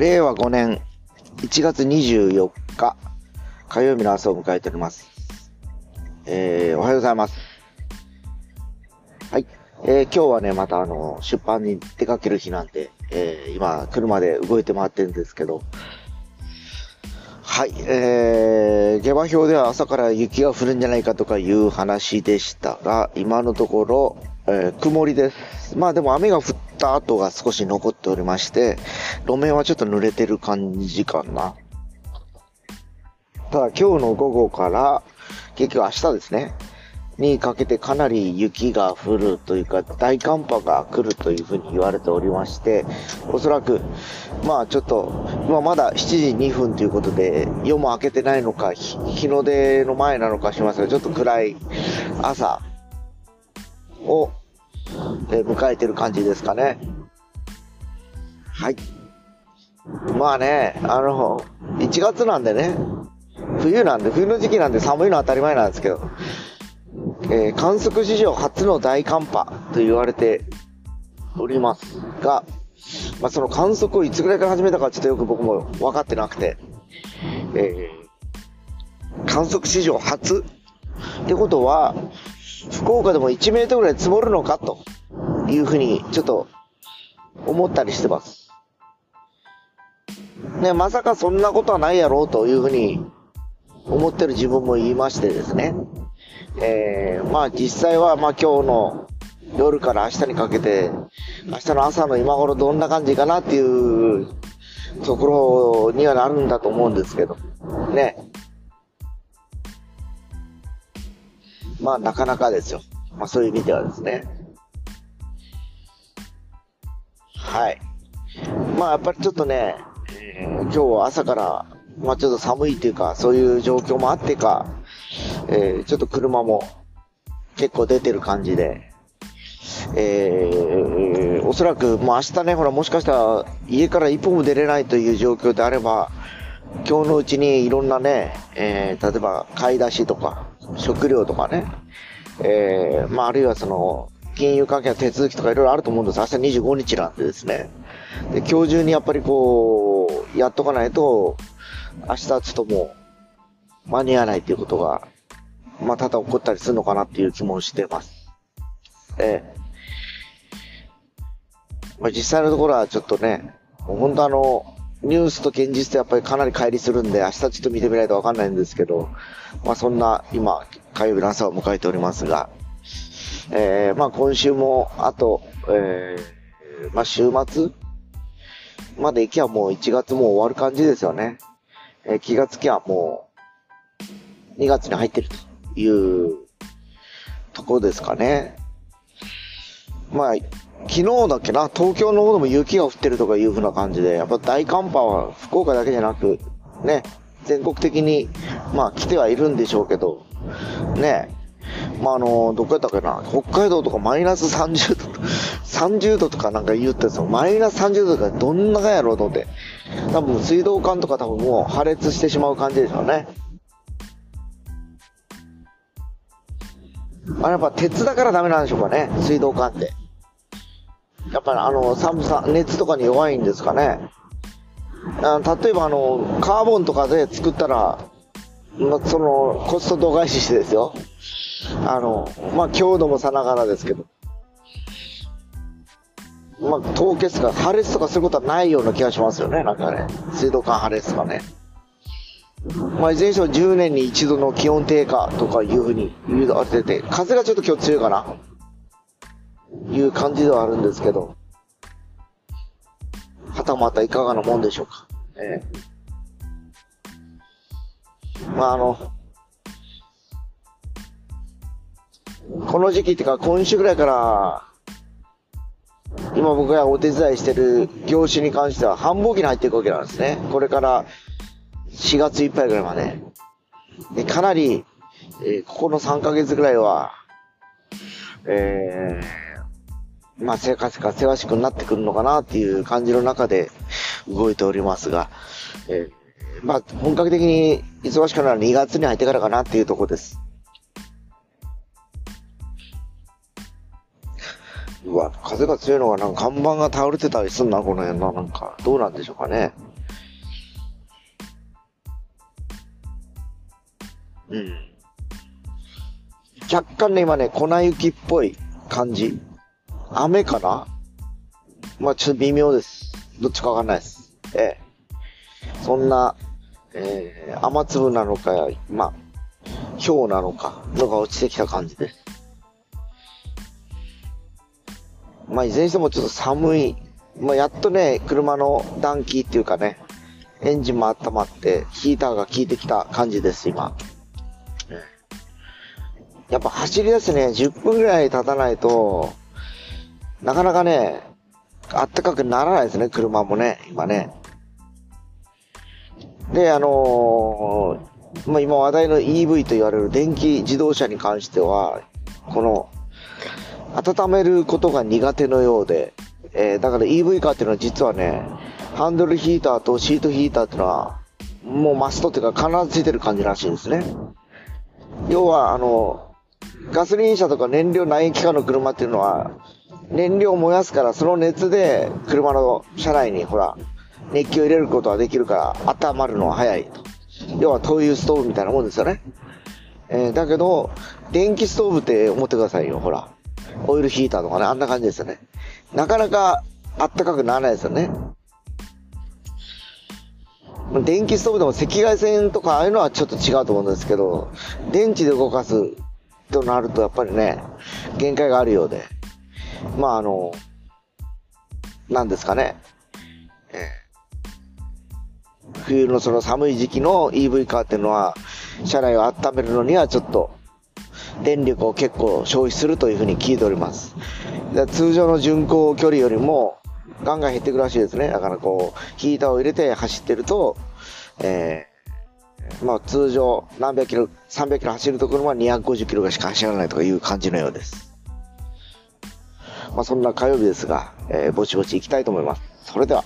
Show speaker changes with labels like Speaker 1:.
Speaker 1: 令和5年1月24日火曜日の朝を迎えております。えー、おはようございます。はい。えー、今日はね、またあの、出版に出かける日なんで、えー、今、車で動いて回ってるんですけど、はい、えー、下馬評では朝から雪が降るんじゃないかとかいう話でしたが、今のところ、えー、曇りです。まあでも雨が降った後が少し残っておりまして、路面はちょっと濡れてる感じかな。ただ今日の午後から、結局明日ですね。にかけてかなり雪が降るというか、大寒波が来るというふうに言われておりまして、おそらく、まあちょっと、今まだ7時2分ということで、夜も明けてないのか、日の出の前なのかしますが、ちょっと暗い朝を、え迎えてる感じですかね。はい。まあね、あの、1月なんでね、冬なんで、冬の時期なんで寒いのは当たり前なんですけど、えー、観測史上初の大寒波と言われておりますが、まあ、その観測をいつぐらいから始めたかちょっとよく僕も分かってなくて、えー、観測史上初ってことは、福岡でも1メートルぐらい積もるのかというふうにちょっと思ったりしてます。ね、まさかそんなことはないやろうというふうに思ってる自分も言いましてですね。えー、まあ実際はまあ今日の夜から明日にかけて、明日の朝の今頃どんな感じかなっていうところにはなるんだと思うんですけど、ね。まあなかなかですよ。まあそういう意味ではですね。はい。まあやっぱりちょっとね、えー、今日は朝から、まあちょっと寒いっていうか、そういう状況もあってか、えー、ちょっと車も結構出てる感じで、えー、おそらく、もう明日ね、ほら、もしかしたら家から一歩も出れないという状況であれば、今日のうちにいろんなね、えー、例えば買い出しとか、食料とかね、えー、まあ、あるいはその、金融関係の手続きとかいろいろあると思うんです。明日25日なんでですね。で、今日中にやっぱりこう、やっとかないと、明日ちょっともう、間に合わないっていうことがまあ、ただ起こったりするのかなっていう気もしてます。ええまあ、実際のところはちょっとね、本当あの、ニュースと現実とやっぱりかなり乖離するんで、明日ちょっと見てみないとわかんないんですけど、まあそんな今、火曜日の朝を迎えておりますが、えー、まあ今週も、あと、えー、まあ週末まで行きゃもう1月も終わる感じですよね。えー、気がつきゃもう、2月に入ってると。いうところですかね。まあ、昨日だっけな、東京の方でも雪が降ってるとかいう風な感じで、やっぱ大寒波は福岡だけじゃなく、ね、全国的に、まあ来てはいるんでしょうけど、ね、まああの、どこやったっけな、北海道とかマイナス30度、30度とかなんか言ってたマイナス30度とかどんなかやろうと思って、多分水道管とか多分もう破裂してしまう感じでしょうね。あれやっぱ鉄だからダメなんでしょうかね、水道管って。やっぱりあの、寒さ、熱とかに弱いんですかね。あ例えばあの、カーボンとかで作ったら、ま、その、コスト度外視してですよ。あの、まあ、強度もさながらですけど。まあ、凍結とか破裂とかすることはないような気がしますよね、なんかね。水道管破裂とかね。まあ、いずれにしても10年に一度の気温低下とかいうふうに言われてて、風がちょっと今日強いかな。いう感じではあるんですけど。はたまたいかがなもんでしょうか。ええまあ、あの、この時期っていうか今週ぐらいから、今僕がお手伝いしてる業種に関しては繁忙期に入っていくわけなんですね。これから4月いっぱいぐらいまで。で、かなり、えー、ここの3ヶ月ぐらいは、えー、まあ、生活がせわしくなってくるのかなっていう感じの中で動いておりますが、えー、まあ、本格的に忙しくなるのは2月に入ってからかなっていうとこです。風が強いのがなんか看板が倒れてたりすんな、この辺の。なんか、どうなんでしょうかね。うん。若干ね、今ね、粉雪っぽい感じ。雨かな？まあ、ちょっと微妙です。どっちかわかんないです。ええ。そんな、えー、雨粒なのか、まあ、氷なのか、のが落ちてきた感じです。まあ、いずれにしてもちょっと寒い。まあ、やっとね、車の暖気っていうかね、エンジンも温まって、ヒーターが効いてきた感じです、今。やっぱ走り出すね、10分ぐらい経たないと、なかなかね、あったかくならないですね、車もね、今ね。で、あのー、まあ、今話題の EV と言われる電気自動車に関しては、この、温めることが苦手のようで、えー、だから EV カーっていうのは実はね、ハンドルヒーターとシートヒーターっていうのは、もうマストっていうか必ずついてる感じらしいんですね。要は、あの、ガソリン車とか燃料内液化の車っていうのは、燃料を燃やすから、その熱で車の車内にほら、熱気を入れることができるから、温まるのは早いと。要は灯油ストーブみたいなもんですよね。えー、だけど、電気ストーブって思ってくださいよ、ほら。オイルヒーターとかね、あんな感じですよね。なかなかあったかくならないですよね。電気ストーブでも赤外線とかああいうのはちょっと違うと思うんですけど、電池で動かすとなるとやっぱりね、限界があるようで。まああの、なんですかね。えー、冬のその寒い時期の EV カーっていうのは、車内を温めるのにはちょっと、電力を結構消費するというふうに聞いております。通常の巡航距離よりも、ガンガン減っていくらしいですね。だからこう、ヒーターを入れて走ってると、えー、まあ通常何百キロ、300キロ走るところは250キロしか走らないとかいう感じのようです。まあそんな火曜日ですが、えー、ぼちぼち行きたいと思います。それでは。